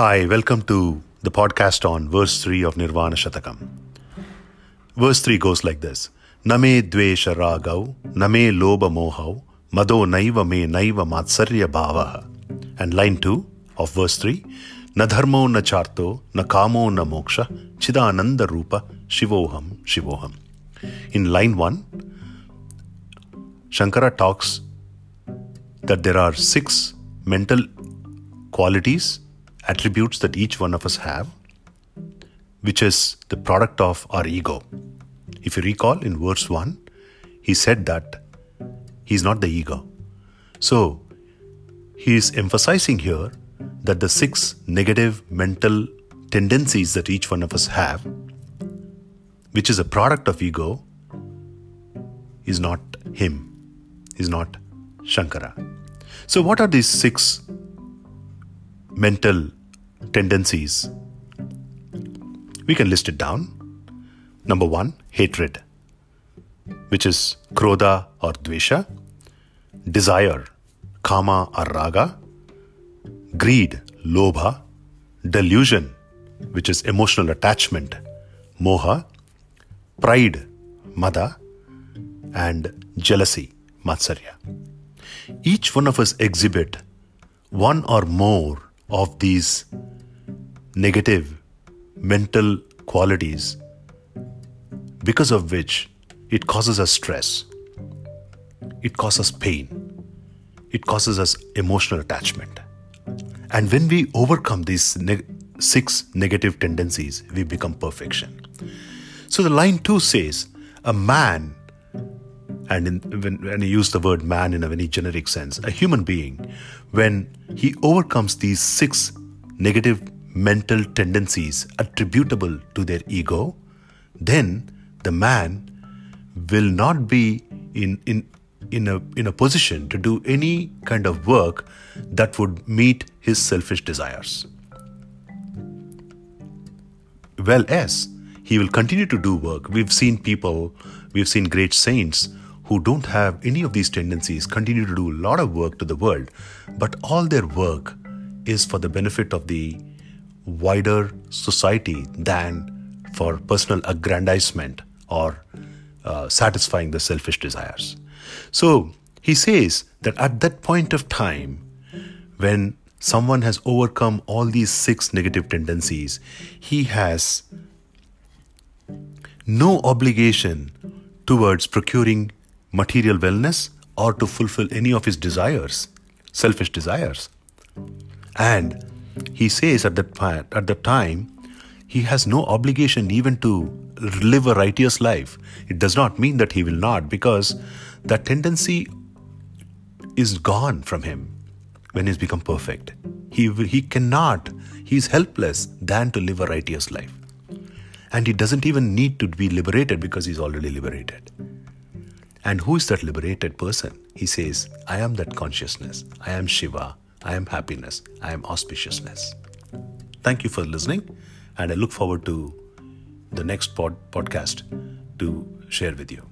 Hi, welcome to the podcast on verse 3 of Nirvana Shatakam. Verse 3 goes like this Na me dvesha ragau, name lobha mohau, mado naiva me naiva matsarya bhavaha. And line 2 of verse 3 Na dharmo na charto, na kamo na moksha, chidananda rupa, shivoham, shivoham. In line 1, Shankara talks that there are six mental qualities, attributes that each one of us have, which is the product of our ego. If you recall in verse 1, he said that he's not the ego. So, he is emphasizing here that the six negative mental tendencies that each one of us have, which is a product of ego, is not him, is not Shankara. So, what are these six mental tendencies? We can list it down. Number one, hatred, which is krodha or dvesha, desire, kama or raga, greed, lobha, delusion, which is emotional attachment, moha, pride, mada, and jealousy, matsarya. Each one of us exhibit one or more of these negative mental qualities because of which it causes us stress, it causes pain, it causes us emotional attachment. And when we overcome these ne- six negative tendencies, we become perfection. So the line 2 says, A man and in, when, when I the word man in a very generic sense, a human being, when he overcomes these six negative mental tendencies attributable to their ego, then the man will not be in, in, in, a, in a position to do any kind of work that would meet his selfish desires. Well, yes, he will continue to do work. We've seen people, we've seen great saints who don't have any of these tendencies continue to do a lot of work to the world, but all their work is for the benefit of the wider society than for personal aggrandizement or uh, satisfying the selfish desires. So he says that at that point of time, when someone has overcome all these six negative tendencies, he has no obligation towards procuring material wellness or to fulfill any of his desires, selfish desires. And he says at that, at that time, he has no obligation even to live a righteous life. It does not mean that he will not, because that tendency is gone from him when he's become perfect. He, he cannot, he's helpless than to live a righteous life. And he doesn't even need to be liberated because he's already liberated. And who is that liberated person? He says, I am that consciousness. I am Shiva. I am happiness. I am auspiciousness. Thank you for listening. And I look forward to the next pod- podcast to share with you.